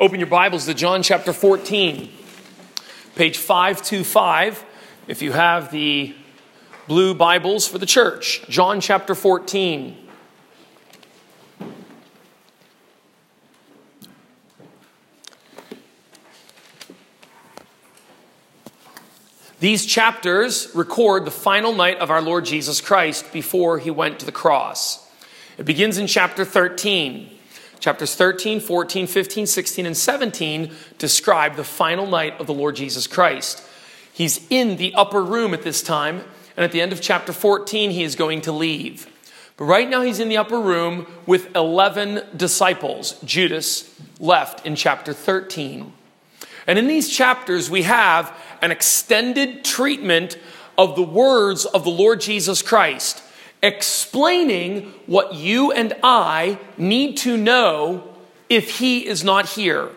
Open your Bibles to John chapter 14, page 525, if you have the blue Bibles for the church. John chapter 14. These chapters record the final night of our Lord Jesus Christ before he went to the cross. It begins in chapter 13. Chapters 13, 14, 15, 16, and 17 describe the final night of the Lord Jesus Christ. He's in the upper room at this time, and at the end of chapter 14, he is going to leave. But right now, he's in the upper room with 11 disciples. Judas left in chapter 13. And in these chapters, we have an extended treatment of the words of the Lord Jesus Christ explaining what you and I need to know if he is not here.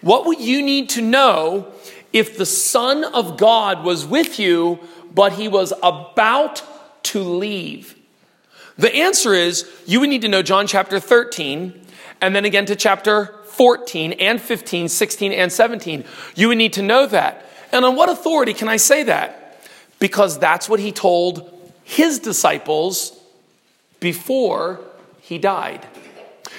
What would you need to know if the Son of God was with you, but he was about to leave? The answer is you would need to know John chapter 13, and then again to chapter 14 and 15, 16 and 17. You would need to know that. And on what authority can I say that? Because that's what he told his disciples before he died.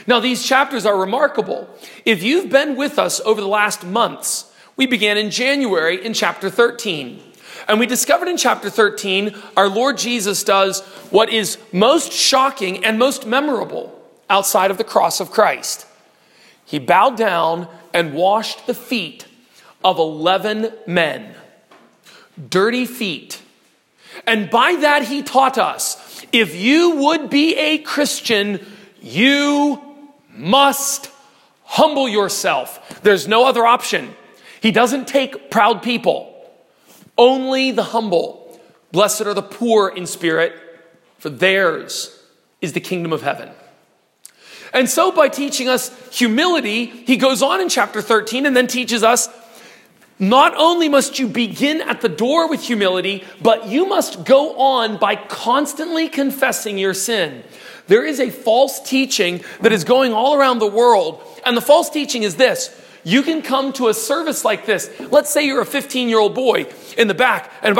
Now, these chapters are remarkable. If you've been with us over the last months, we began in January in chapter 13. And we discovered in chapter 13, our Lord Jesus does what is most shocking and most memorable outside of the cross of Christ. He bowed down and washed the feet of 11 men. Dirty feet and by that, he taught us if you would be a Christian, you must humble yourself. There's no other option. He doesn't take proud people, only the humble. Blessed are the poor in spirit, for theirs is the kingdom of heaven. And so, by teaching us humility, he goes on in chapter 13 and then teaches us not only must you begin at the door with humility, but you must go on by constantly confessing your sin. There is a false teaching that is going all around the world, and the false teaching is this. You can come to a service like this. Let's say you're a 15 year old boy in the back, and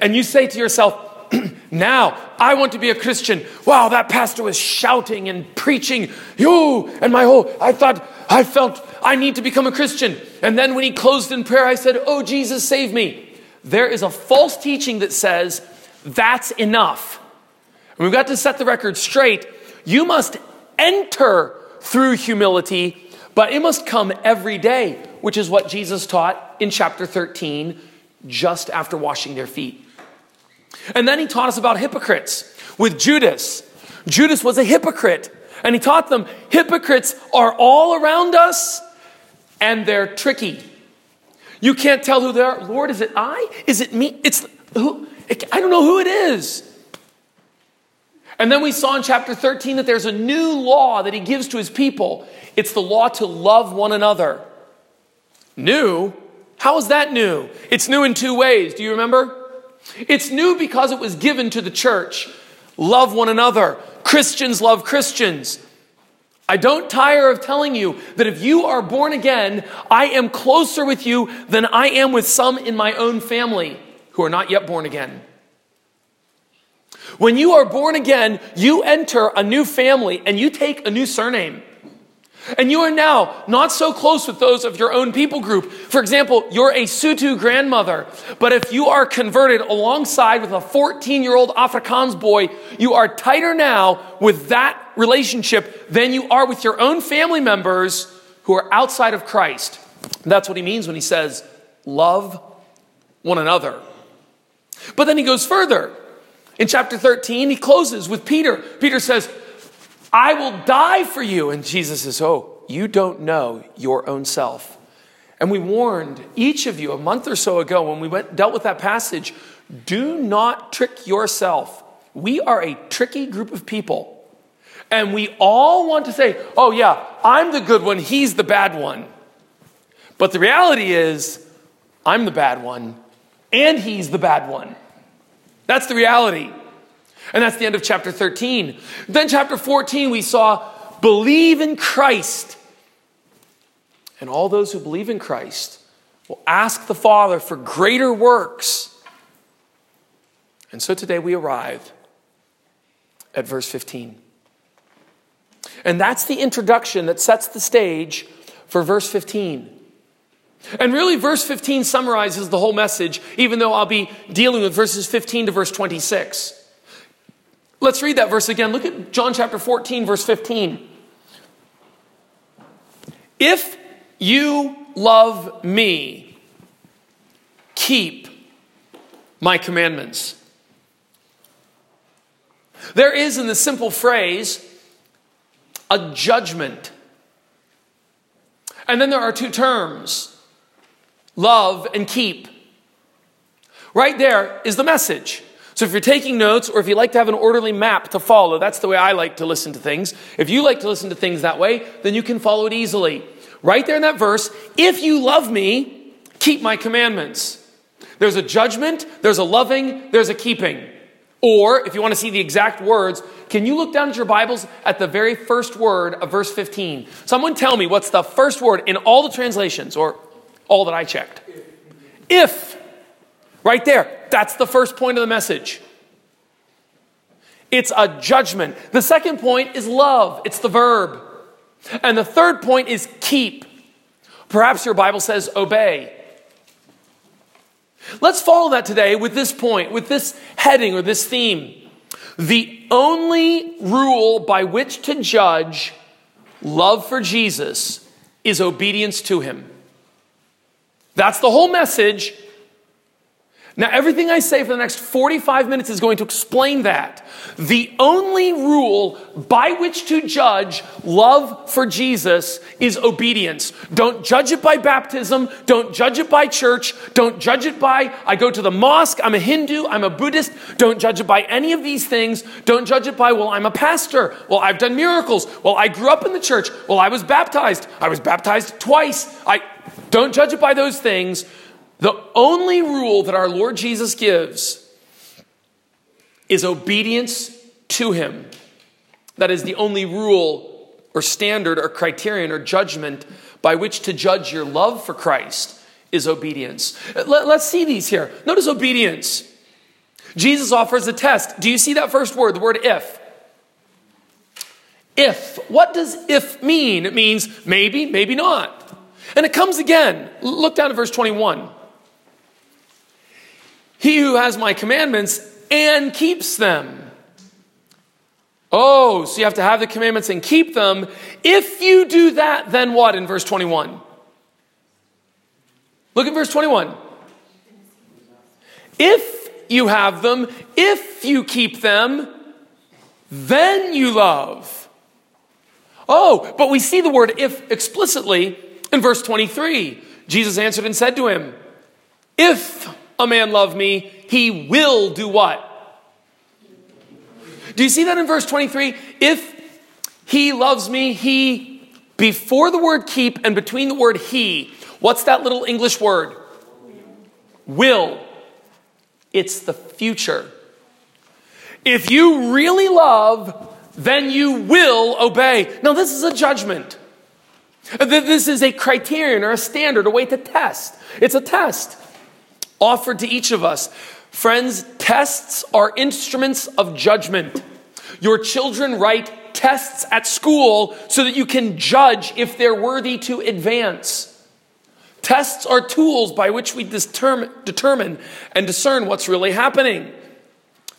and you say to yourself, now I want to be a Christian. Wow, that pastor was shouting and preaching. You and my whole, I thought, I felt I need to become a Christian. And then when he closed in prayer, I said, Oh, Jesus, save me. There is a false teaching that says that's enough. And we've got to set the record straight. You must enter through humility, but it must come every day, which is what Jesus taught in chapter 13, just after washing their feet. And then he taught us about hypocrites with Judas. Judas was a hypocrite, and he taught them hypocrites are all around us and they're tricky. You can't tell who they are. Lord, is it I? Is it me? It's who? I don't know who it is. And then we saw in chapter 13 that there's a new law that he gives to his people. It's the law to love one another. New? How is that new? It's new in two ways. Do you remember? It's new because it was given to the church. Love one another. Christians love Christians. I don't tire of telling you that if you are born again, I am closer with you than I am with some in my own family who are not yet born again. When you are born again, you enter a new family and you take a new surname. And you are now not so close with those of your own people group. For example, you're a Sutu grandmother, but if you are converted alongside with a 14 year old Afrikaans boy, you are tighter now with that relationship than you are with your own family members who are outside of Christ. that's what he means when he says, love one another. But then he goes further. In chapter 13, he closes with Peter. Peter says, I will die for you. And Jesus says, Oh, you don't know your own self. And we warned each of you a month or so ago when we went, dealt with that passage do not trick yourself. We are a tricky group of people. And we all want to say, oh, yeah, I'm the good one, he's the bad one. But the reality is, I'm the bad one, and he's the bad one. That's the reality. And that's the end of chapter 13. Then, chapter 14, we saw believe in Christ And all those who believe in Christ will ask the Father for greater works. And so today we arrive at verse 15. And that's the introduction that sets the stage for verse 15. And really, verse 15 summarizes the whole message, even though I'll be dealing with verses 15 to verse 26. Let's read that verse again. Look at John chapter 14, verse 15. If you love me, keep my commandments. There is in the simple phrase a judgment. And then there are two terms love and keep. Right there is the message. So if you're taking notes or if you like to have an orderly map to follow, that's the way I like to listen to things. If you like to listen to things that way, then you can follow it easily. Right there in that verse, if you love me, keep my commandments. There's a judgment, there's a loving, there's a keeping. Or, if you want to see the exact words, can you look down at your Bibles at the very first word of verse 15? Someone tell me what's the first word in all the translations, or all that I checked. If. Right there. That's the first point of the message. It's a judgment. The second point is love. It's the verb. And the third point is keep. Perhaps your Bible says obey. Let's follow that today with this point, with this heading or this theme. The only rule by which to judge love for Jesus is obedience to him. That's the whole message. Now, everything I say for the next 45 minutes is going to explain that. The only rule by which to judge love for Jesus is obedience. Don't judge it by baptism. Don't judge it by church. Don't judge it by, I go to the mosque, I'm a Hindu, I'm a Buddhist. Don't judge it by any of these things. Don't judge it by, well, I'm a pastor. Well, I've done miracles. Well, I grew up in the church. Well, I was baptized. I was baptized twice. I don't judge it by those things. The only rule that our Lord Jesus gives is obedience to Him. That is the only rule or standard or criterion or judgment by which to judge your love for Christ is obedience. Let, us see these here. Notice obedience. Jesus offers a test. Do you see that first word, the word if? If. What does if mean? It means maybe, maybe not. And it comes again. Look down at verse 21. He who has my commandments and keeps them. Oh, so you have to have the commandments and keep them. If you do that, then what in verse 21? Look at verse 21. If you have them, if you keep them, then you love. Oh, but we see the word if explicitly in verse 23. Jesus answered and said to him, If a man love me, he will do what? Do you see that in verse 23? If he loves me, he, before the word keep and between the word he, what's that little English word? Will. It's the future. If you really love, then you will obey. Now, this is a judgment. This is a criterion or a standard, a way to test. It's a test offered to each of us. Friends, tests are instruments of judgment. Your children write tests at school so that you can judge if they're worthy to advance. Tests are tools by which we determine and discern what's really happening.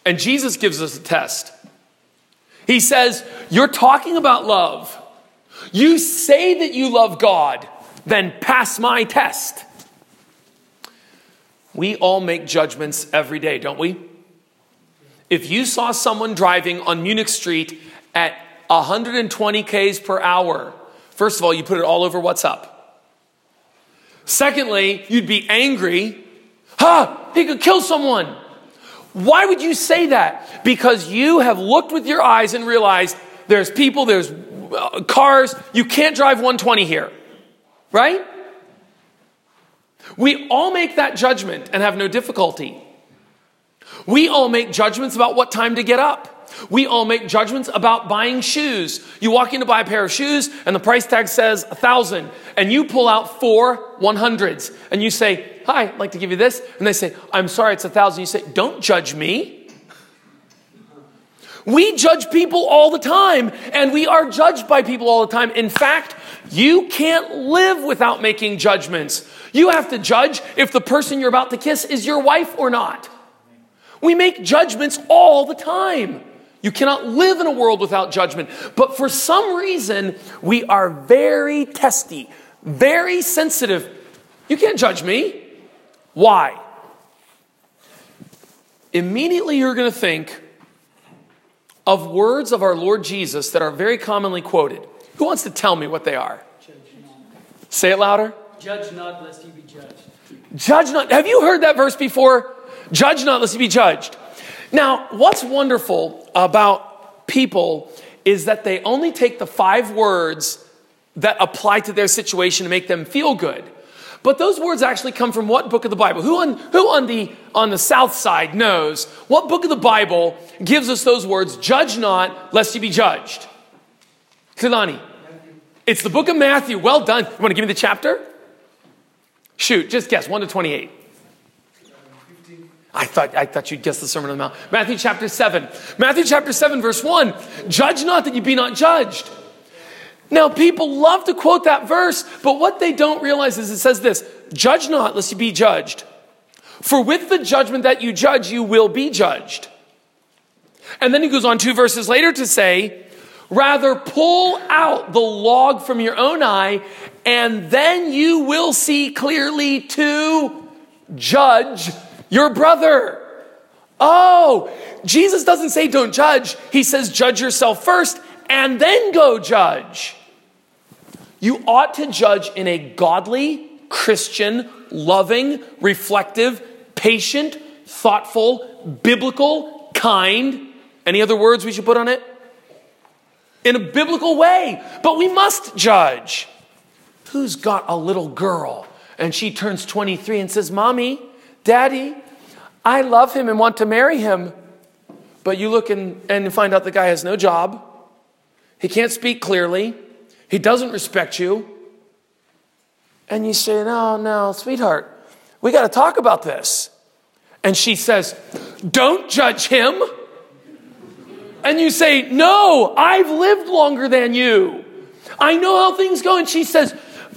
And Jesus gives us a test. He says, You're talking about love. You say that you love God, then pass my test. We all make judgments every day, don't we? If you saw someone driving on Munich Street at 120 Ks per hour, first of all, you put it all over what's up. Secondly, you'd be angry. Ha! He could kill someone. Why would you say that? Because you have looked with your eyes and realized there's people, there's uh, cars, you can't drive 120 here. Right? We all make that judgment and have no difficulty. We all make judgments about what time to get up. We all make judgments about buying shoes. You walk in to buy a pair of shoes and the price tag says a thousand and you pull out four one hundreds and you say, hi, I'd like to give you this. And they say, I'm sorry, it's a thousand. You say, don't judge me. We judge people all the time and we are judged by people all the time. In fact, you can't live without making judgments. You have to judge if the person you're about to kiss is your wife or not. We make judgments all the time. You cannot live in a world without judgment. But for some reason, we are very testy, very sensitive. You can't judge me. Why? Immediately, you're going to think of words of our Lord Jesus that are very commonly quoted. Who wants to tell me what they are? Say it louder. Judge not, lest you be judged. Judge not. Have you heard that verse before? Judge not, lest you be judged. Now, what's wonderful about people is that they only take the five words that apply to their situation to make them feel good. But those words actually come from what book of the Bible? Who on, who on the, on the south side knows what book of the Bible gives us those words, judge not, lest you be judged? Kilani. It's the book of Matthew. Well done. You want to give me the chapter? Shoot, just guess. 1 to 28. I thought, I thought you'd guess the Sermon on the Mount. Matthew chapter 7. Matthew chapter 7, verse 1. Judge not that you be not judged. Now, people love to quote that verse, but what they don't realize is it says this Judge not, lest you be judged. For with the judgment that you judge, you will be judged. And then he goes on two verses later to say, Rather, pull out the log from your own eye, and then you will see clearly to judge your brother. Oh, Jesus doesn't say don't judge. He says judge yourself first and then go judge. You ought to judge in a godly, Christian, loving, reflective, patient, thoughtful, biblical, kind. Any other words we should put on it? In a biblical way. But we must judge. Who's got a little girl and she turns 23 and says, Mommy, Daddy, I love him and want to marry him. But you look and, and find out the guy has no job. He can't speak clearly. He doesn't respect you. And you say, No, no, sweetheart, we got to talk about this. And she says, Don't judge him. And you say, No, I've lived longer than you. I know how things go. And she says,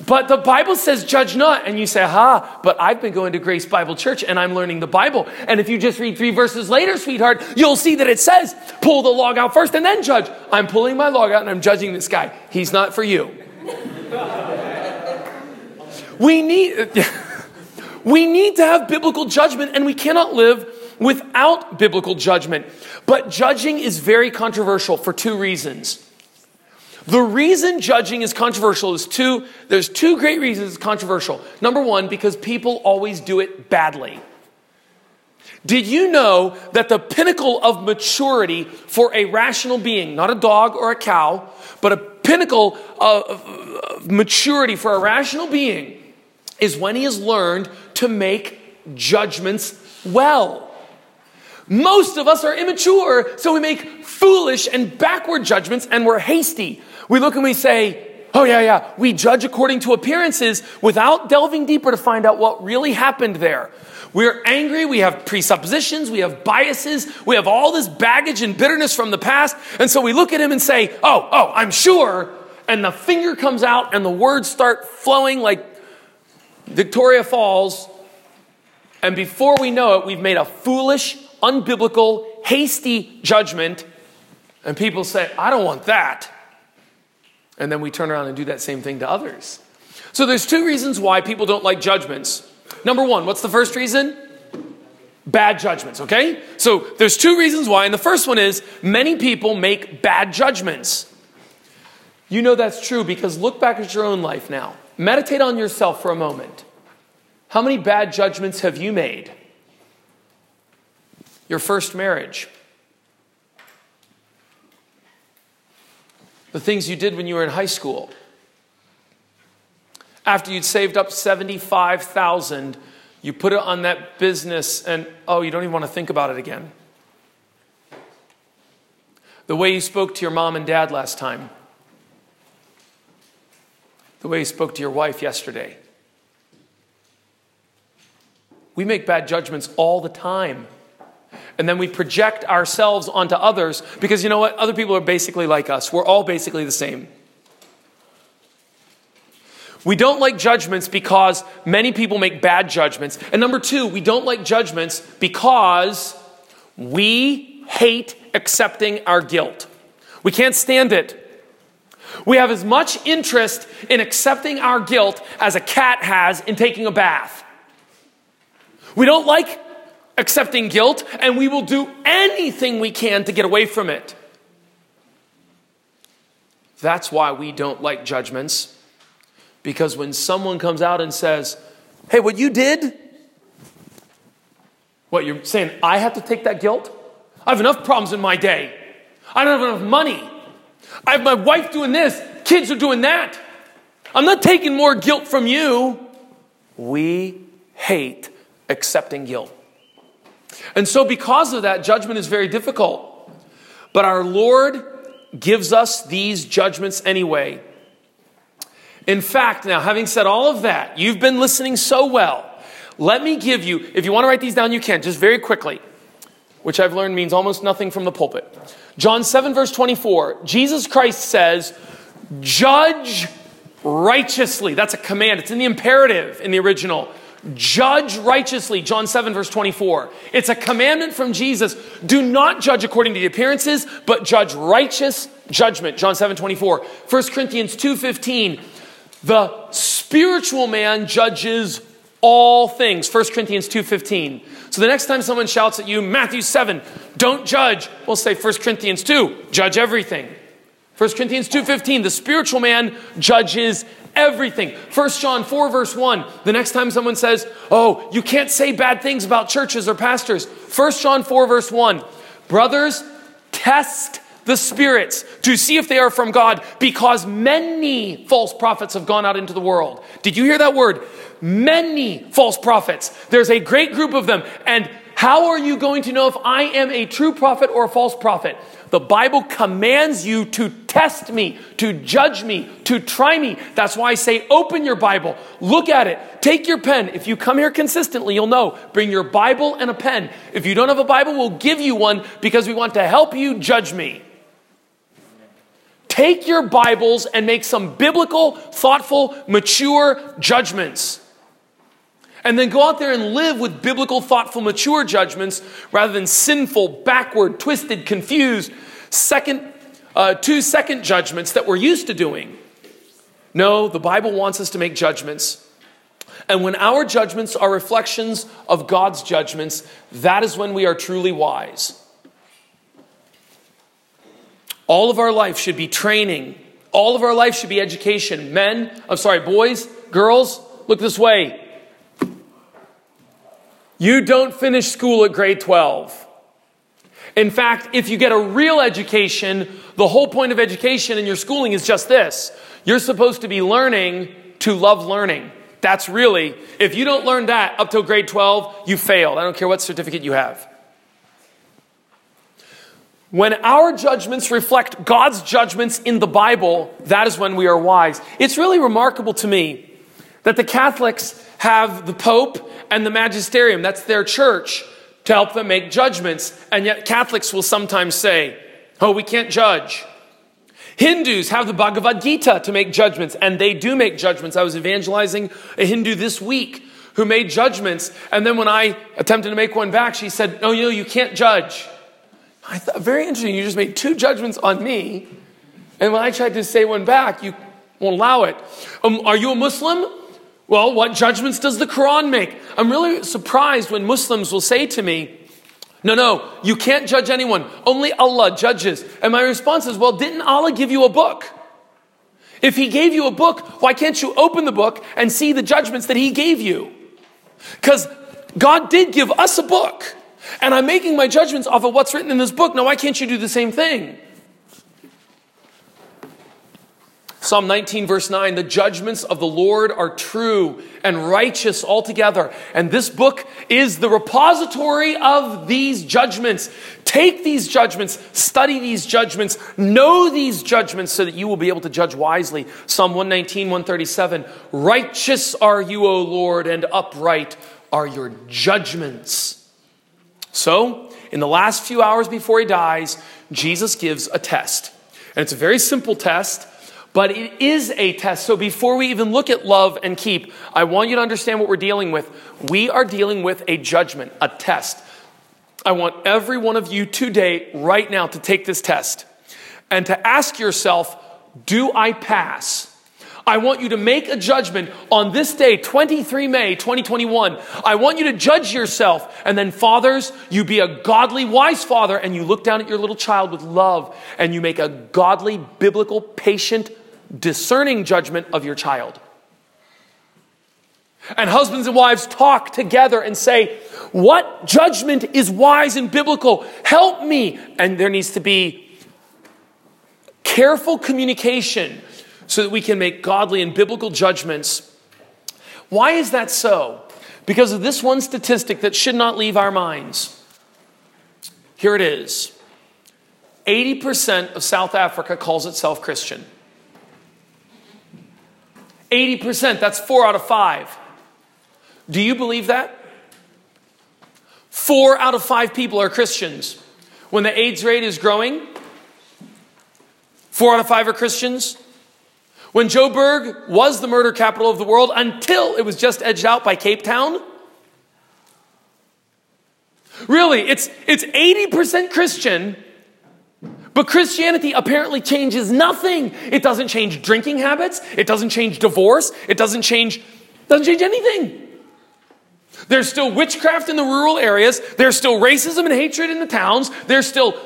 but the Bible says, judge not. And you say, ha, but I've been going to Grace Bible Church and I'm learning the Bible. And if you just read three verses later, sweetheart, you'll see that it says, pull the log out first and then judge. I'm pulling my log out and I'm judging this guy. He's not for you. we need, we need to have biblical judgment and we cannot live without biblical judgment. But judging is very controversial for two reasons. The reason judging is controversial is two, there's two great reasons it's controversial. Number one, because people always do it badly. Did you know that the pinnacle of maturity for a rational being, not a dog or a cow, but a pinnacle of maturity for a rational being is when he has learned to make judgments well? Most of us are immature, so we make foolish and backward judgments and we're hasty. We look and we say, oh, yeah, yeah, we judge according to appearances without delving deeper to find out what really happened there. We're angry, we have presuppositions, we have biases, we have all this baggage and bitterness from the past. And so we look at him and say, oh, oh, I'm sure. And the finger comes out and the words start flowing like Victoria Falls. And before we know it, we've made a foolish, unbiblical, hasty judgment. And people say, I don't want that. And then we turn around and do that same thing to others. So there's two reasons why people don't like judgments. Number one, what's the first reason? Bad judgments, okay? So there's two reasons why. And the first one is many people make bad judgments. You know that's true because look back at your own life now. Meditate on yourself for a moment. How many bad judgments have you made? Your first marriage, the things you did when you were in high school. After you'd saved up 75,000, you put it on that business and oh, you don't even want to think about it again. The way you spoke to your mom and dad last time. The way you spoke to your wife yesterday. We make bad judgments all the time. And then we project ourselves onto others because you know what? Other people are basically like us. We're all basically the same. We don't like judgments because many people make bad judgments. And number two, we don't like judgments because we hate accepting our guilt. We can't stand it. We have as much interest in accepting our guilt as a cat has in taking a bath. We don't like accepting guilt, and we will do anything we can to get away from it. That's why we don't like judgments. Because when someone comes out and says, Hey, what you did, what you're saying, I have to take that guilt? I have enough problems in my day. I don't have enough money. I have my wife doing this, kids are doing that. I'm not taking more guilt from you. We hate accepting guilt. And so, because of that, judgment is very difficult. But our Lord gives us these judgments anyway. In fact, now, having said all of that, you've been listening so well. Let me give you, if you want to write these down, you can, just very quickly, which I've learned means almost nothing from the pulpit. John 7, verse 24, Jesus Christ says, Judge righteously. That's a command, it's in the imperative in the original. Judge righteously, John 7, verse 24. It's a commandment from Jesus. Do not judge according to the appearances, but judge righteous judgment, John 7, 24. 1 Corinthians 2, 15. The spiritual man judges all things 1 corinthians 2.15 so the next time someone shouts at you matthew 7 don't judge we'll say 1 corinthians 2 judge everything 1 corinthians 2.15 the spiritual man judges everything 1 john 4 verse 1 the next time someone says oh you can't say bad things about churches or pastors 1 john 4 verse 1 brothers test the spirits to see if they are from God because many false prophets have gone out into the world. Did you hear that word? Many false prophets. There's a great group of them. And how are you going to know if I am a true prophet or a false prophet? The Bible commands you to test me, to judge me, to try me. That's why I say open your Bible, look at it, take your pen. If you come here consistently, you'll know. Bring your Bible and a pen. If you don't have a Bible, we'll give you one because we want to help you judge me. Take your Bibles and make some biblical, thoughtful, mature judgments. And then go out there and live with biblical, thoughtful, mature judgments rather than sinful, backward, twisted, confused, second, uh, two second judgments that we're used to doing. No, the Bible wants us to make judgments. And when our judgments are reflections of God's judgments, that is when we are truly wise. All of our life should be training. All of our life should be education. Men, I'm sorry, boys, girls, look this way. You don't finish school at grade 12. In fact, if you get a real education, the whole point of education and your schooling is just this. You're supposed to be learning to love learning. That's really, if you don't learn that up till grade 12, you failed. I don't care what certificate you have. When our judgments reflect God's judgments in the Bible, that is when we are wise. It's really remarkable to me that the Catholics have the Pope and the Magisterium, that's their church, to help them make judgments. And yet Catholics will sometimes say, oh, we can't judge. Hindus have the Bhagavad Gita to make judgments, and they do make judgments. I was evangelizing a Hindu this week who made judgments, and then when I attempted to make one back, she said, No, you you can't judge. I thought, very interesting. You just made two judgments on me. And when I tried to say one back, you won't allow it. Um, are you a Muslim? Well, what judgments does the Quran make? I'm really surprised when Muslims will say to me, no, no, you can't judge anyone. Only Allah judges. And my response is, well, didn't Allah give you a book? If He gave you a book, why can't you open the book and see the judgments that He gave you? Because God did give us a book. And I'm making my judgments off of what's written in this book. Now, why can't you do the same thing? Psalm 19, verse 9 the judgments of the Lord are true and righteous altogether. And this book is the repository of these judgments. Take these judgments, study these judgments, know these judgments so that you will be able to judge wisely. Psalm 119, 137. Righteous are you, O Lord, and upright are your judgments. So, in the last few hours before he dies, Jesus gives a test. And it's a very simple test, but it is a test. So before we even look at love and keep, I want you to understand what we're dealing with. We are dealing with a judgment, a test. I want every one of you today, right now, to take this test and to ask yourself, do I pass? I want you to make a judgment on this day, 23 May 2021. I want you to judge yourself. And then, fathers, you be a godly, wise father, and you look down at your little child with love, and you make a godly, biblical, patient, discerning judgment of your child. And husbands and wives talk together and say, What judgment is wise and biblical? Help me. And there needs to be careful communication so that we can make godly and biblical judgments. Why is that so? Because of this one statistic that should not leave our minds. Here it is 80% of South Africa calls itself Christian. 80%, that's four out of five. Do you believe that? Four out of five people are Christians. When the AIDS rate is growing, four out of five are Christians. When Joburg was the murder capital of the world until it was just edged out by Cape Town. Really, it's, it's 80% Christian, but Christianity apparently changes nothing. It doesn't change drinking habits, it doesn't change divorce, it doesn't change, doesn't change anything. There's still witchcraft in the rural areas. There's still racism and hatred in the towns. There's still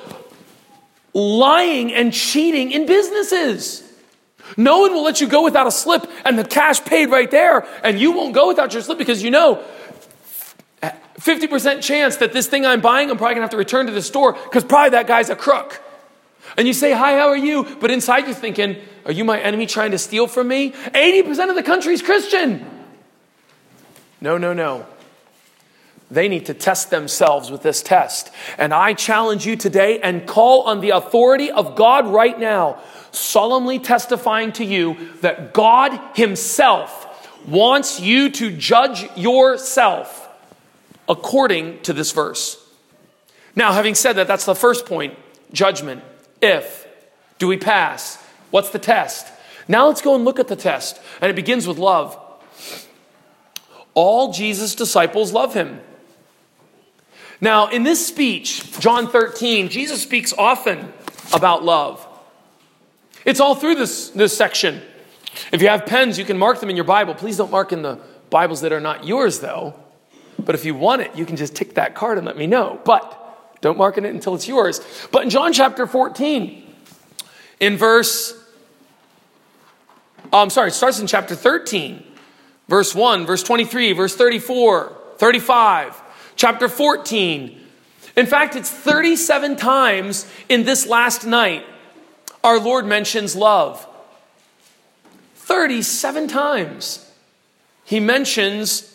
lying and cheating in businesses. No one will let you go without a slip and the cash paid right there, and you won't go without your slip because you know 50% chance that this thing I'm buying, I'm probably gonna have to return to the store because probably that guy's a crook. And you say, Hi, how are you? But inside you're thinking, Are you my enemy trying to steal from me? 80% of the country's Christian. No, no, no. They need to test themselves with this test. And I challenge you today and call on the authority of God right now solemnly testifying to you that God Himself wants you to judge yourself according to this verse. Now, having said that, that's the first point judgment. If. Do we pass? What's the test? Now let's go and look at the test. And it begins with love. All Jesus' disciples love him. Now, in this speech, John 13, Jesus speaks often about love. It's all through this, this section. If you have pens, you can mark them in your Bible. Please don't mark in the Bibles that are not yours, though. But if you want it, you can just tick that card and let me know. But don't mark it until it's yours. But in John chapter 14, in verse, I'm sorry, it starts in chapter 13, verse 1, verse 23, verse 34, 35, chapter 14. In fact, it's 37 times in this last night our Lord mentions love. 37 times he mentions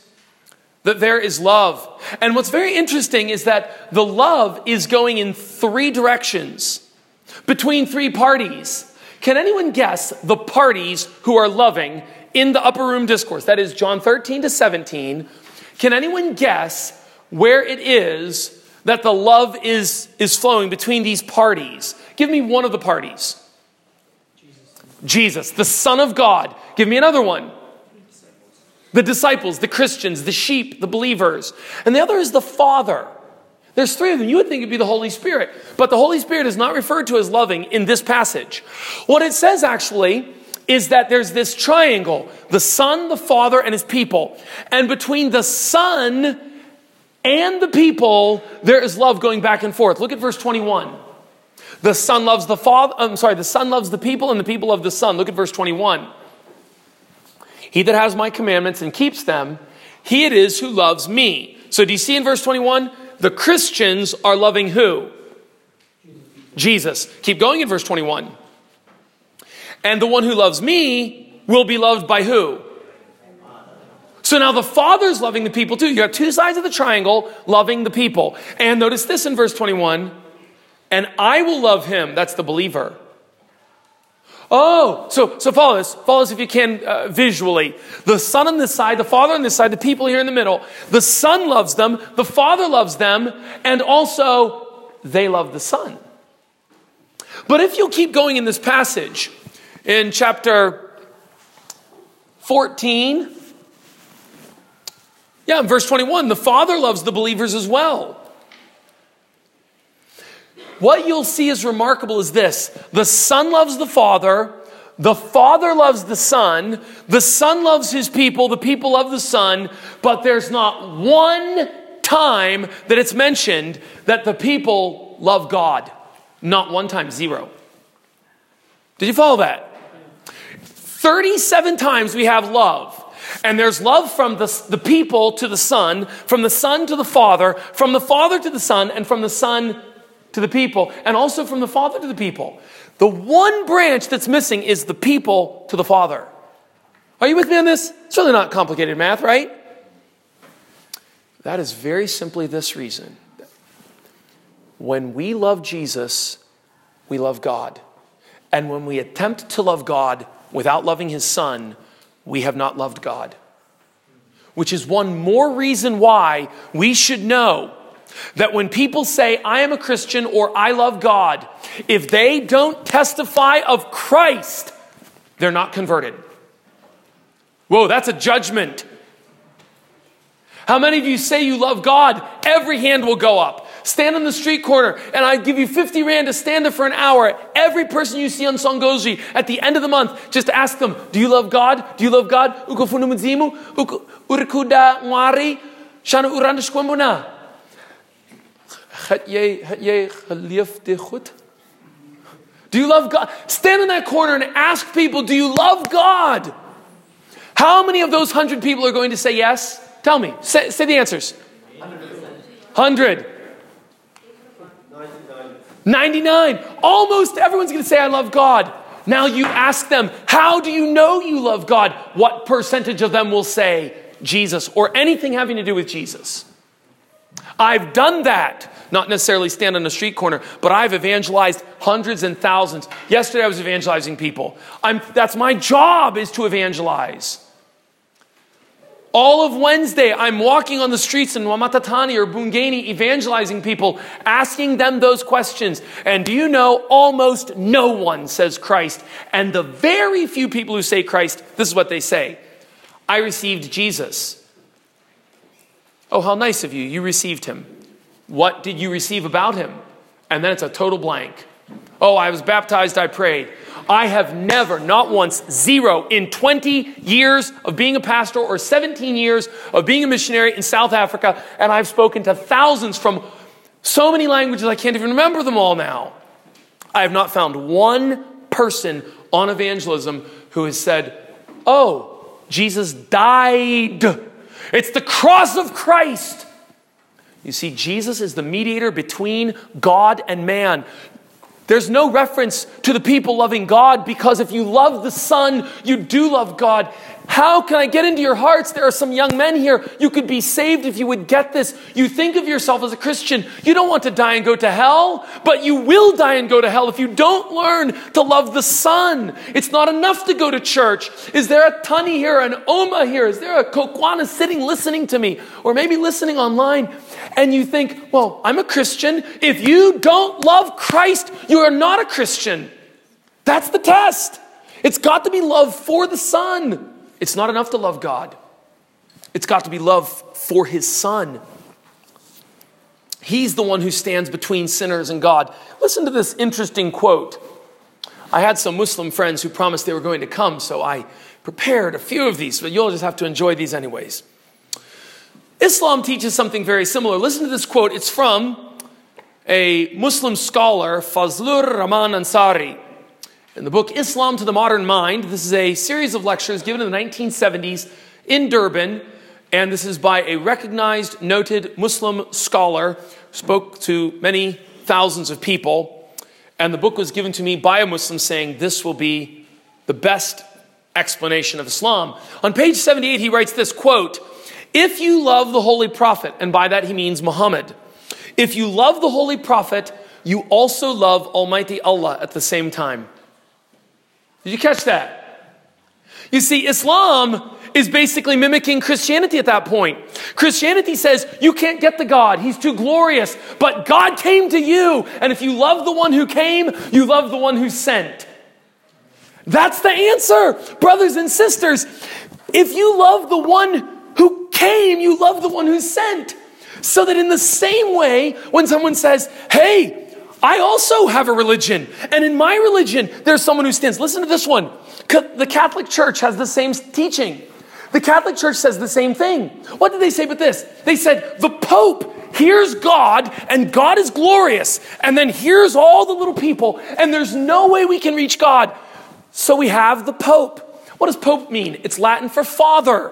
that there is love. And what's very interesting is that the love is going in three directions between three parties. Can anyone guess the parties who are loving in the upper room discourse? That is John 13 to 17. Can anyone guess where it is that the love is, is flowing between these parties? Give me one of the parties. Jesus. Jesus, the Son of God. Give me another one. The disciples, the Christians, the sheep, the believers. And the other is the Father. There's three of them. You would think it'd be the Holy Spirit. But the Holy Spirit is not referred to as loving in this passage. What it says actually is that there's this triangle the Son, the Father, and His people. And between the Son and the people, there is love going back and forth. Look at verse 21. The Son loves the Father, I'm sorry, the Son loves the people and the people of the Son. Look at verse 21. He that has my commandments and keeps them, he it is who loves me. So do you see in verse 21? The Christians are loving who? Jesus. Keep going in verse 21. And the one who loves me will be loved by who? So now the Father's loving the people too. You have two sides of the triangle loving the people. And notice this in verse 21 and I will love him. That's the believer. Oh, so, so follow this. Follow this if you can uh, visually. The Son on this side, the Father on this side, the people here in the middle. The Son loves them, the Father loves them, and also they love the Son. But if you'll keep going in this passage, in chapter 14, yeah, in verse 21, the Father loves the believers as well. What you'll see is remarkable is this the Son loves the Father, the Father loves the Son, the Son loves his people, the people love the Son, but there's not one time that it's mentioned that the people love God. Not one time, zero. Did you follow that? 37 times we have love. And there's love from the, the people to the Son, from the Son to the Father, from the Father to the Son, and from the Son to the people, and also from the Father to the people. The one branch that's missing is the people to the Father. Are you with me on this? It's really not complicated math, right? That is very simply this reason. When we love Jesus, we love God. And when we attempt to love God without loving his Son, we have not loved God. Which is one more reason why we should know that when people say, I am a Christian or I love God, if they don't testify of Christ, they're not converted. Whoa, that's a judgment. How many of you say you love God? Every hand will go up. Stand on the street corner and I give you 50 Rand to stand there for an hour. Every person you see on Songoji at the end of the month, just ask them, Do you love God? Do you love God? Uko funumudzimu? Urikuda ngwari? Shana urandishkwembuna? Do you love God? Stand in that corner and ask people, do you love God? How many of those hundred people are going to say yes? Tell me. Say, say the answers. 100. 99. Almost everyone's going to say, I love God. Now you ask them, how do you know you love God? What percentage of them will say Jesus or anything having to do with Jesus? I've done that. Not necessarily stand on a street corner, but I've evangelized hundreds and thousands. Yesterday I was evangelizing people. I'm, that's my job is to evangelize. All of Wednesday, I'm walking on the streets in Wamatatani or Bungani evangelizing people, asking them those questions. And do you know, almost no one says Christ. And the very few people who say Christ, this is what they say I received Jesus. Oh, how nice of you. You received him. What did you receive about him? And then it's a total blank. Oh, I was baptized, I prayed. I have never, not once, zero, in 20 years of being a pastor or 17 years of being a missionary in South Africa, and I've spoken to thousands from so many languages I can't even remember them all now. I have not found one person on evangelism who has said, Oh, Jesus died it's the cross of Christ. You see, Jesus is the mediator between God and man. There's no reference to the people loving God because if you love the Son, you do love God. How can I get into your hearts? There are some young men here. You could be saved if you would get this. You think of yourself as a Christian. You don't want to die and go to hell, but you will die and go to hell if you don't learn to love the Son. It's not enough to go to church. Is there a Tani here, an Oma here? Is there a Kokwana sitting listening to me? Or maybe listening online? And you think, well, I'm a Christian. If you don't love Christ, you are not a Christian. That's the test. It's got to be love for the Son. It's not enough to love God, it's got to be love for His Son. He's the one who stands between sinners and God. Listen to this interesting quote. I had some Muslim friends who promised they were going to come, so I prepared a few of these, but you'll just have to enjoy these anyways. Islam teaches something very similar. Listen to this quote. It's from a Muslim scholar, Fazlur Rahman Ansari. In the book Islam to the Modern Mind, this is a series of lectures given in the 1970s in Durban, and this is by a recognized, noted Muslim scholar, spoke to many thousands of people, and the book was given to me by a Muslim saying this will be the best explanation of Islam. On page 78, he writes this quote, if you love the Holy Prophet, and by that he means Muhammad, if you love the Holy Prophet, you also love Almighty Allah at the same time. Did you catch that? You see, Islam is basically mimicking Christianity at that point. Christianity says you can't get the God, He's too glorious, but God came to you. And if you love the one who came, you love the one who sent. That's the answer, brothers and sisters. If you love the one who came, you love the one who sent. So that in the same way, when someone says, Hey, I also have a religion, and in my religion, there's someone who stands. Listen to this one. The Catholic Church has the same teaching. The Catholic Church says the same thing. What did they say but this? They said, the Pope here's God, and God is glorious, and then here's all the little people, and there's no way we can reach God. So we have the Pope. What does Pope mean? It's Latin for father.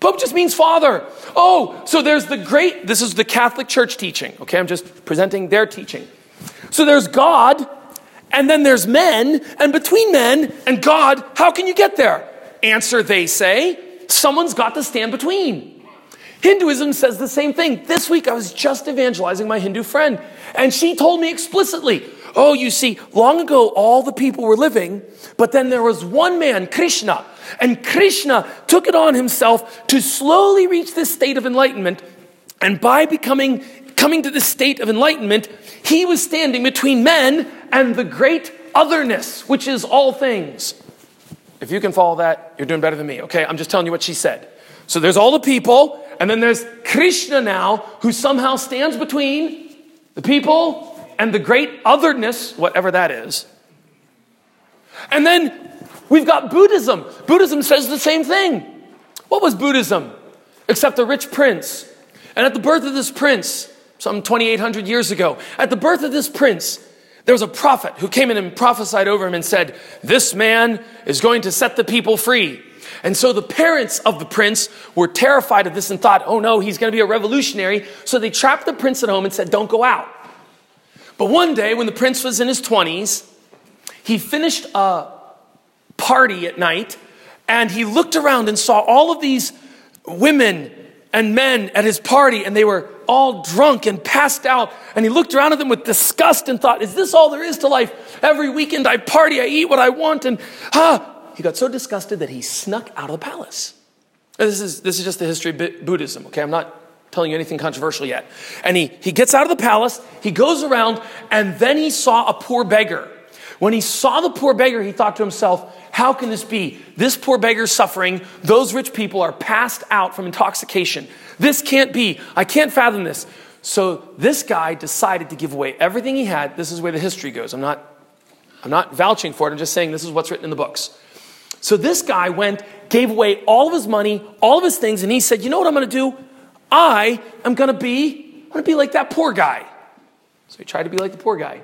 Pope just means father. Oh, so there's the great, this is the Catholic Church teaching, okay? I'm just presenting their teaching. So there's God, and then there's men, and between men and God, how can you get there? Answer, they say, someone's got to stand between. Hinduism says the same thing. This week I was just evangelizing my Hindu friend, and she told me explicitly, Oh, you see, long ago all the people were living, but then there was one man, Krishna, and Krishna took it on himself to slowly reach this state of enlightenment. And by becoming coming to this state of enlightenment, he was standing between men and the great otherness, which is all things. If you can follow that, you're doing better than me, okay? I'm just telling you what she said. So there's all the people, and then there's Krishna now, who somehow stands between the people and the great otherness, whatever that is. And then we've got Buddhism. Buddhism says the same thing. What was Buddhism? Except a rich prince. And at the birth of this prince, some 2,800 years ago, at the birth of this prince, there was a prophet who came in and prophesied over him and said, This man is going to set the people free. And so the parents of the prince were terrified of this and thought, oh no, he's going to be a revolutionary. So they trapped the prince at home and said, don't go out. But one day, when the prince was in his 20s, he finished a party at night and he looked around and saw all of these women and men at his party, and they were all drunk and passed out. And he looked around at them with disgust and thought, Is this all there is to life? Every weekend I party, I eat what I want, and ah. He got so disgusted that he snuck out of the palace. This is, this is just the history of Buddhism, okay? I'm not telling you anything controversial yet. And he, he gets out of the palace, he goes around, and then he saw a poor beggar. When he saw the poor beggar, he thought to himself, how can this be? This poor beggar's suffering. Those rich people are passed out from intoxication. This can't be. I can't fathom this. So this guy decided to give away everything he had. This is where the history goes. I'm not, I'm not vouching for it. I'm just saying this is what's written in the books. So this guy went, gave away all of his money, all of his things, and he said, You know what I'm going to do? I am going to be, I'm going to be like that poor guy. So he tried to be like the poor guy.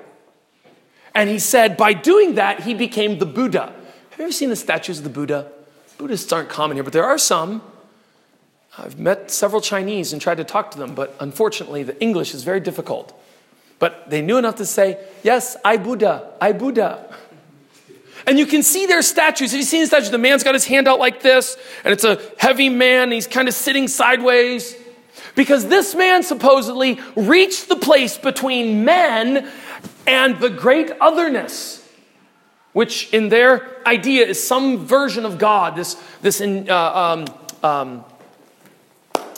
And he said, by doing that, he became the Buddha. Have you ever seen the statues of the Buddha? Buddhists aren't common here, but there are some. I've met several Chinese and tried to talk to them, but unfortunately, the English is very difficult. But they knew enough to say, Yes, I Buddha, I Buddha. And you can see their statues. Have you seen the statues? The man's got his hand out like this, and it's a heavy man, he's kind of sitting sideways. Because this man supposedly reached the place between men and the great otherness, which in their idea is some version of God. This, this in, uh, um, um,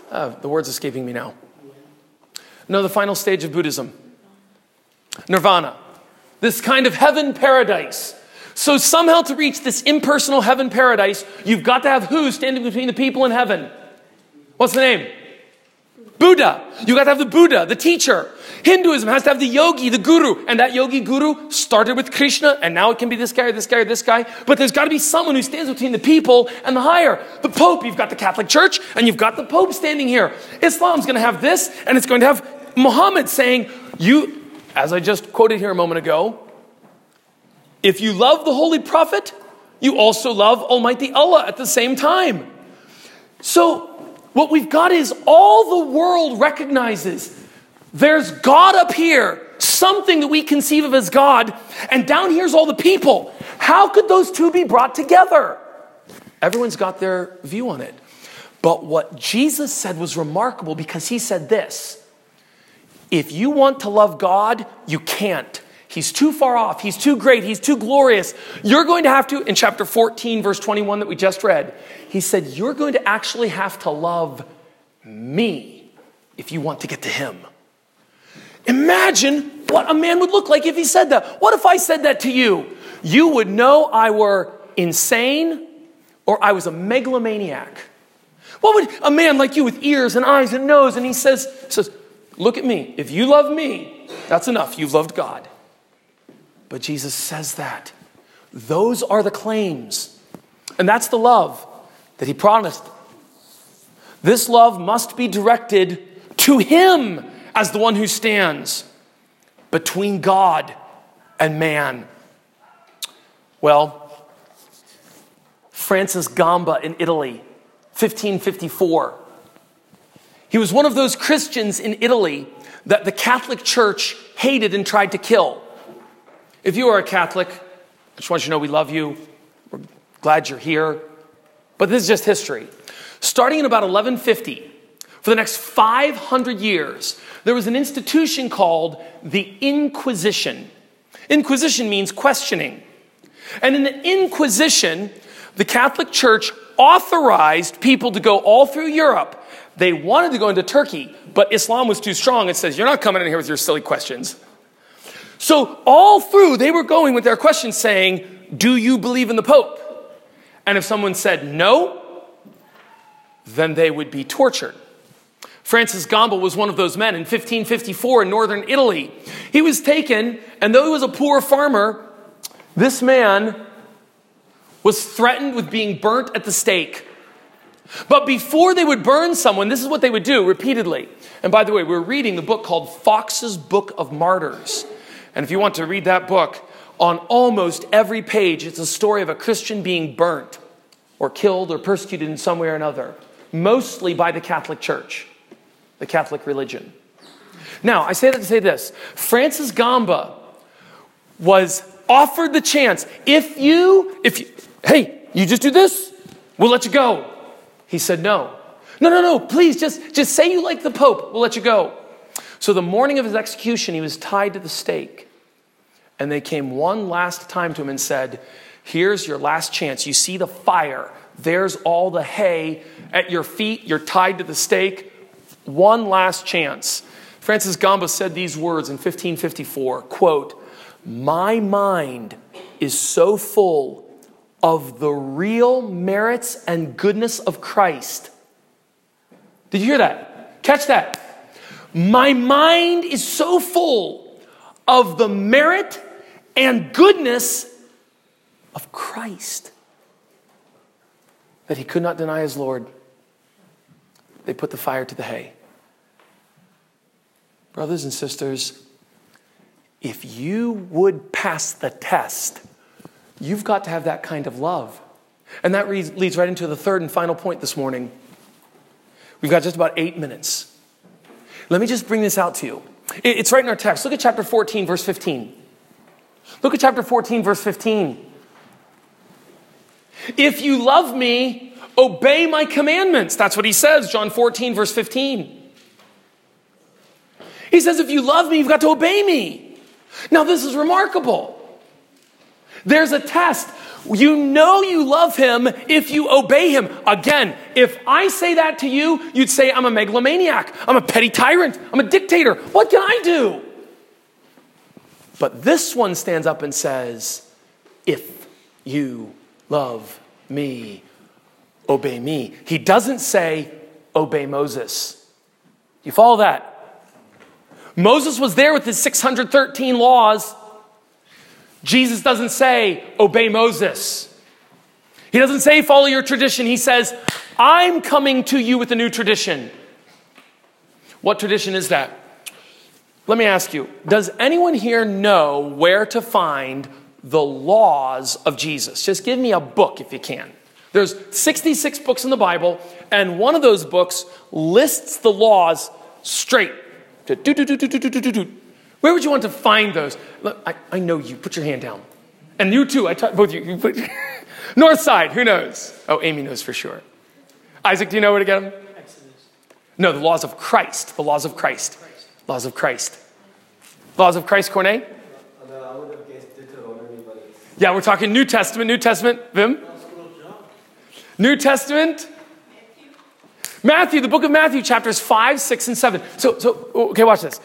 uh, the word's escaping me now. No, the final stage of Buddhism nirvana. This kind of heaven paradise so, somehow to reach this impersonal heaven paradise, you've got to have who standing between the people in heaven? What's the name? Buddha. You got to have the Buddha, the teacher. Hinduism has to have the yogi, the guru. And that yogi guru started with Krishna, and now it can be this guy or this guy or this guy. But there's got to be someone who stands between the people and the higher. The Pope, you've got the Catholic Church, and you've got the Pope standing here. Islam's going to have this, and it's going to have Muhammad saying, You, as I just quoted here a moment ago, if you love the Holy Prophet, you also love Almighty Allah at the same time. So, what we've got is all the world recognizes there's God up here, something that we conceive of as God, and down here's all the people. How could those two be brought together? Everyone's got their view on it. But what Jesus said was remarkable because he said this If you want to love God, you can't. He's too far off. He's too great. He's too glorious. You're going to have to, in chapter 14, verse 21 that we just read, he said, You're going to actually have to love me if you want to get to him. Imagine what a man would look like if he said that. What if I said that to you? You would know I were insane or I was a megalomaniac. What would a man like you with ears and eyes and nose and he says, says, Look at me. If you love me, that's enough. You've loved God. But Jesus says that. Those are the claims. And that's the love that he promised. This love must be directed to him as the one who stands between God and man. Well, Francis Gamba in Italy, 1554. He was one of those Christians in Italy that the Catholic Church hated and tried to kill. If you are a Catholic, I just want you to know we love you. We're glad you're here. But this is just history. Starting in about 1150, for the next 500 years, there was an institution called the Inquisition. Inquisition means questioning. And in the Inquisition, the Catholic Church authorized people to go all through Europe. They wanted to go into Turkey, but Islam was too strong. It says, You're not coming in here with your silly questions. So all through, they were going with their questions saying, Do you believe in the Pope? And if someone said no, then they would be tortured. Francis Gamba was one of those men in 1554 in northern Italy. He was taken, and though he was a poor farmer, this man was threatened with being burnt at the stake. But before they would burn someone, this is what they would do repeatedly. And by the way, we're reading the book called Foxe's Book of Martyrs. And if you want to read that book, on almost every page, it's a story of a Christian being burnt or killed or persecuted in some way or another, mostly by the Catholic Church, the Catholic religion. Now, I say that to say this Francis Gamba was offered the chance if you, if you, hey, you just do this, we'll let you go. He said no. No, no, no, please just, just say you like the Pope, we'll let you go. So the morning of his execution, he was tied to the stake. And they came one last time to him and said, Here's your last chance. You see the fire. There's all the hay at your feet. You're tied to the stake. One last chance. Francis Gamba said these words in 1554 quote, My mind is so full of the real merits and goodness of Christ. Did you hear that? Catch that. My mind is so full of the merit and goodness of Christ that he could not deny his Lord. They put the fire to the hay. Brothers and sisters, if you would pass the test, you've got to have that kind of love. And that leads right into the third and final point this morning. We've got just about eight minutes. Let me just bring this out to you. It's right in our text. Look at chapter 14, verse 15. Look at chapter 14, verse 15. If you love me, obey my commandments. That's what he says, John 14, verse 15. He says, if you love me, you've got to obey me. Now, this is remarkable. There's a test. You know you love him if you obey him. Again, if I say that to you, you'd say, I'm a megalomaniac. I'm a petty tyrant. I'm a dictator. What can I do? But this one stands up and says, If you love me, obey me. He doesn't say, Obey Moses. You follow that? Moses was there with his 613 laws. Jesus doesn't say, Obey Moses. He doesn't say, Follow your tradition. He says, I'm coming to you with a new tradition. What tradition is that? Let me ask you Does anyone here know where to find the laws of Jesus? Just give me a book if you can. There's 66 books in the Bible, and one of those books lists the laws straight. Where would you want to find those? Look, I, I know you. Put your hand down. And you too. I taught both you. you put, North side. Who knows? Oh, Amy knows for sure. Isaac, do you know where to get them? Exodus. No, the laws of Christ. The laws of Christ. Laws of Christ. Laws of Christ, Cornet? Yeah, we're talking New Testament. New Testament, Vim? New Testament? Matthew, the book of Matthew, chapters 5, 6, and 7. So, so okay, watch this.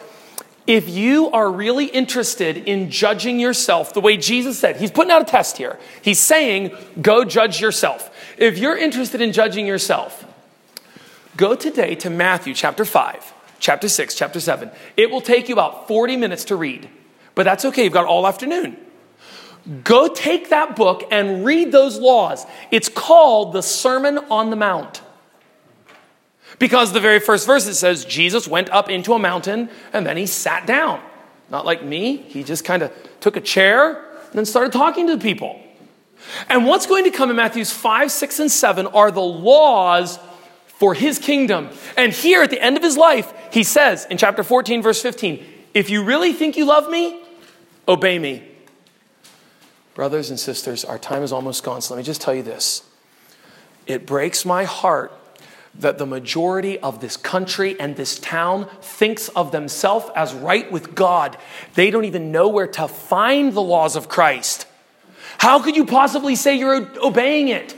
If you are really interested in judging yourself the way Jesus said, he's putting out a test here. He's saying, go judge yourself. If you're interested in judging yourself, go today to Matthew chapter 5, chapter 6, chapter 7. It will take you about 40 minutes to read, but that's okay. You've got all afternoon. Go take that book and read those laws. It's called the Sermon on the Mount. Because the very first verse it says Jesus went up into a mountain and then he sat down. Not like me, he just kind of took a chair and then started talking to the people. And what's going to come in Matthews 5, 6, and 7 are the laws for his kingdom. And here at the end of his life, he says in chapter 14, verse 15, if you really think you love me, obey me. Brothers and sisters, our time is almost gone, so let me just tell you this. It breaks my heart that the majority of this country and this town thinks of themselves as right with God. They don't even know where to find the laws of Christ. How could you possibly say you're obeying it?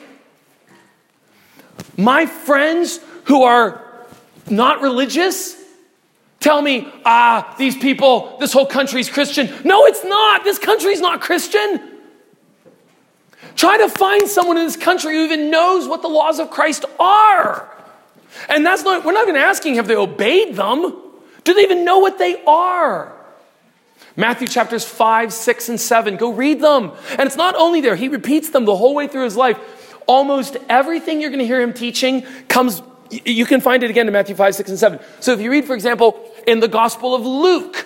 My friends who are not religious tell me, ah, these people, this whole country's Christian. No, it's not. This country's not Christian. Try to find someone in this country who even knows what the laws of Christ are. And that's not, we're not even asking have they obeyed them. Do they even know what they are? Matthew chapters 5, 6, and 7. Go read them. And it's not only there, he repeats them the whole way through his life. Almost everything you're going to hear him teaching comes, you can find it again in Matthew 5, 6, and 7. So if you read, for example, in the Gospel of Luke,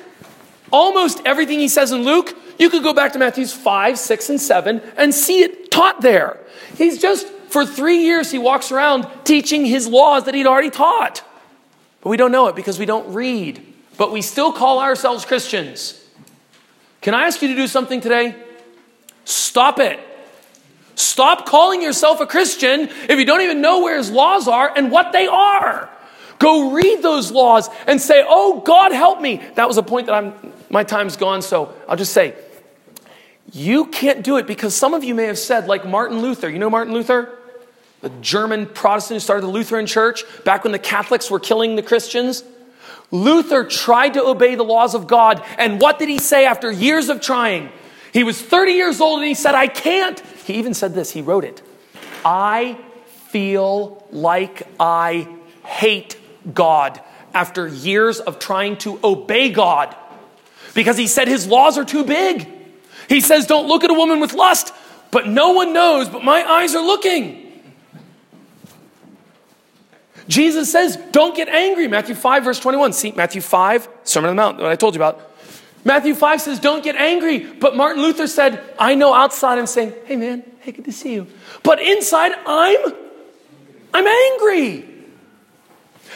almost everything he says in Luke, you could go back to Matthew's 5, 6, and 7 and see it taught there. He's just, for three years, he walks around teaching his laws that he'd already taught. But we don't know it because we don't read. But we still call ourselves Christians. Can I ask you to do something today? Stop it. Stop calling yourself a Christian if you don't even know where his laws are and what they are. Go read those laws and say, "Oh God, help me." That was a point that I'm my time's gone, so I'll just say you can't do it because some of you may have said like Martin Luther. You know Martin Luther? The German Protestant who started the Lutheran church back when the Catholics were killing the Christians. Luther tried to obey the laws of God, and what did he say after years of trying? He was 30 years old and he said, I can't. He even said this, he wrote it. I feel like I hate God after years of trying to obey God because he said his laws are too big. He says, Don't look at a woman with lust, but no one knows, but my eyes are looking. Jesus says, Don't get angry. Matthew 5, verse 21. See, Matthew 5, Sermon on the Mount, what I told you about. Matthew 5 says, Don't get angry. But Martin Luther said, I know outside I'm saying, Hey man, hey, good to see you. But inside I'm, I'm angry.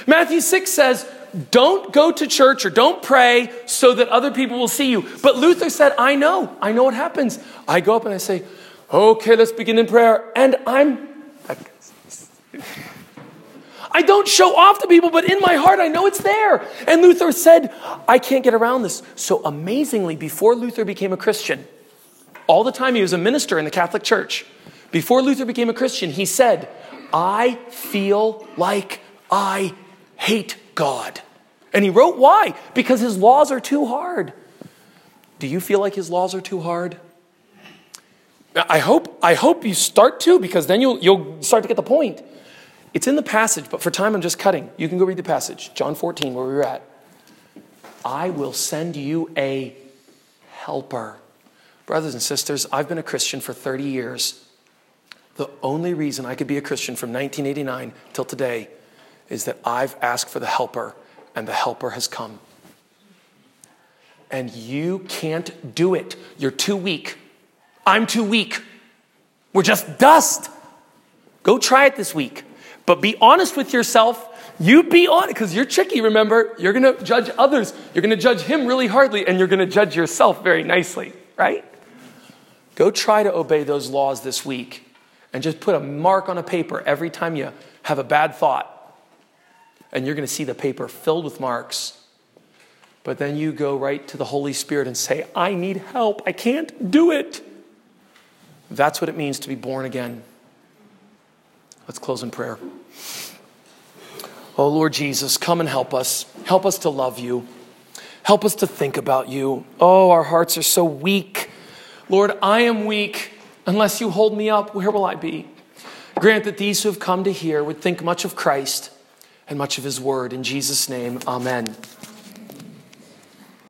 Matthew 6 says, Don't go to church or don't pray so that other people will see you. But Luther said, I know, I know what happens. I go up and I say, Okay, let's begin in prayer. And I'm. I don't show off to people, but in my heart, I know it's there. And Luther said, I can't get around this. So amazingly, before Luther became a Christian, all the time he was a minister in the Catholic Church, before Luther became a Christian, he said, I feel like I hate God. And he wrote why? Because his laws are too hard. Do you feel like his laws are too hard? I hope, I hope you start to, because then you'll, you'll start to get the point. It's in the passage, but for time I'm just cutting. You can go read the passage, John 14, where we were at. I will send you a helper. Brothers and sisters, I've been a Christian for 30 years. The only reason I could be a Christian from 1989 till today is that I've asked for the helper, and the helper has come. And you can't do it. You're too weak. I'm too weak. We're just dust. Go try it this week. But be honest with yourself. You be honest, because you're tricky, remember? You're going to judge others. You're going to judge him really hardly, and you're going to judge yourself very nicely, right? Go try to obey those laws this week and just put a mark on a paper every time you have a bad thought. And you're going to see the paper filled with marks. But then you go right to the Holy Spirit and say, I need help. I can't do it. That's what it means to be born again. Let's close in prayer. Oh, Lord Jesus, come and help us. Help us to love you. Help us to think about you. Oh, our hearts are so weak. Lord, I am weak. Unless you hold me up, where will I be? Grant that these who have come to hear would think much of Christ and much of his word. In Jesus' name, amen.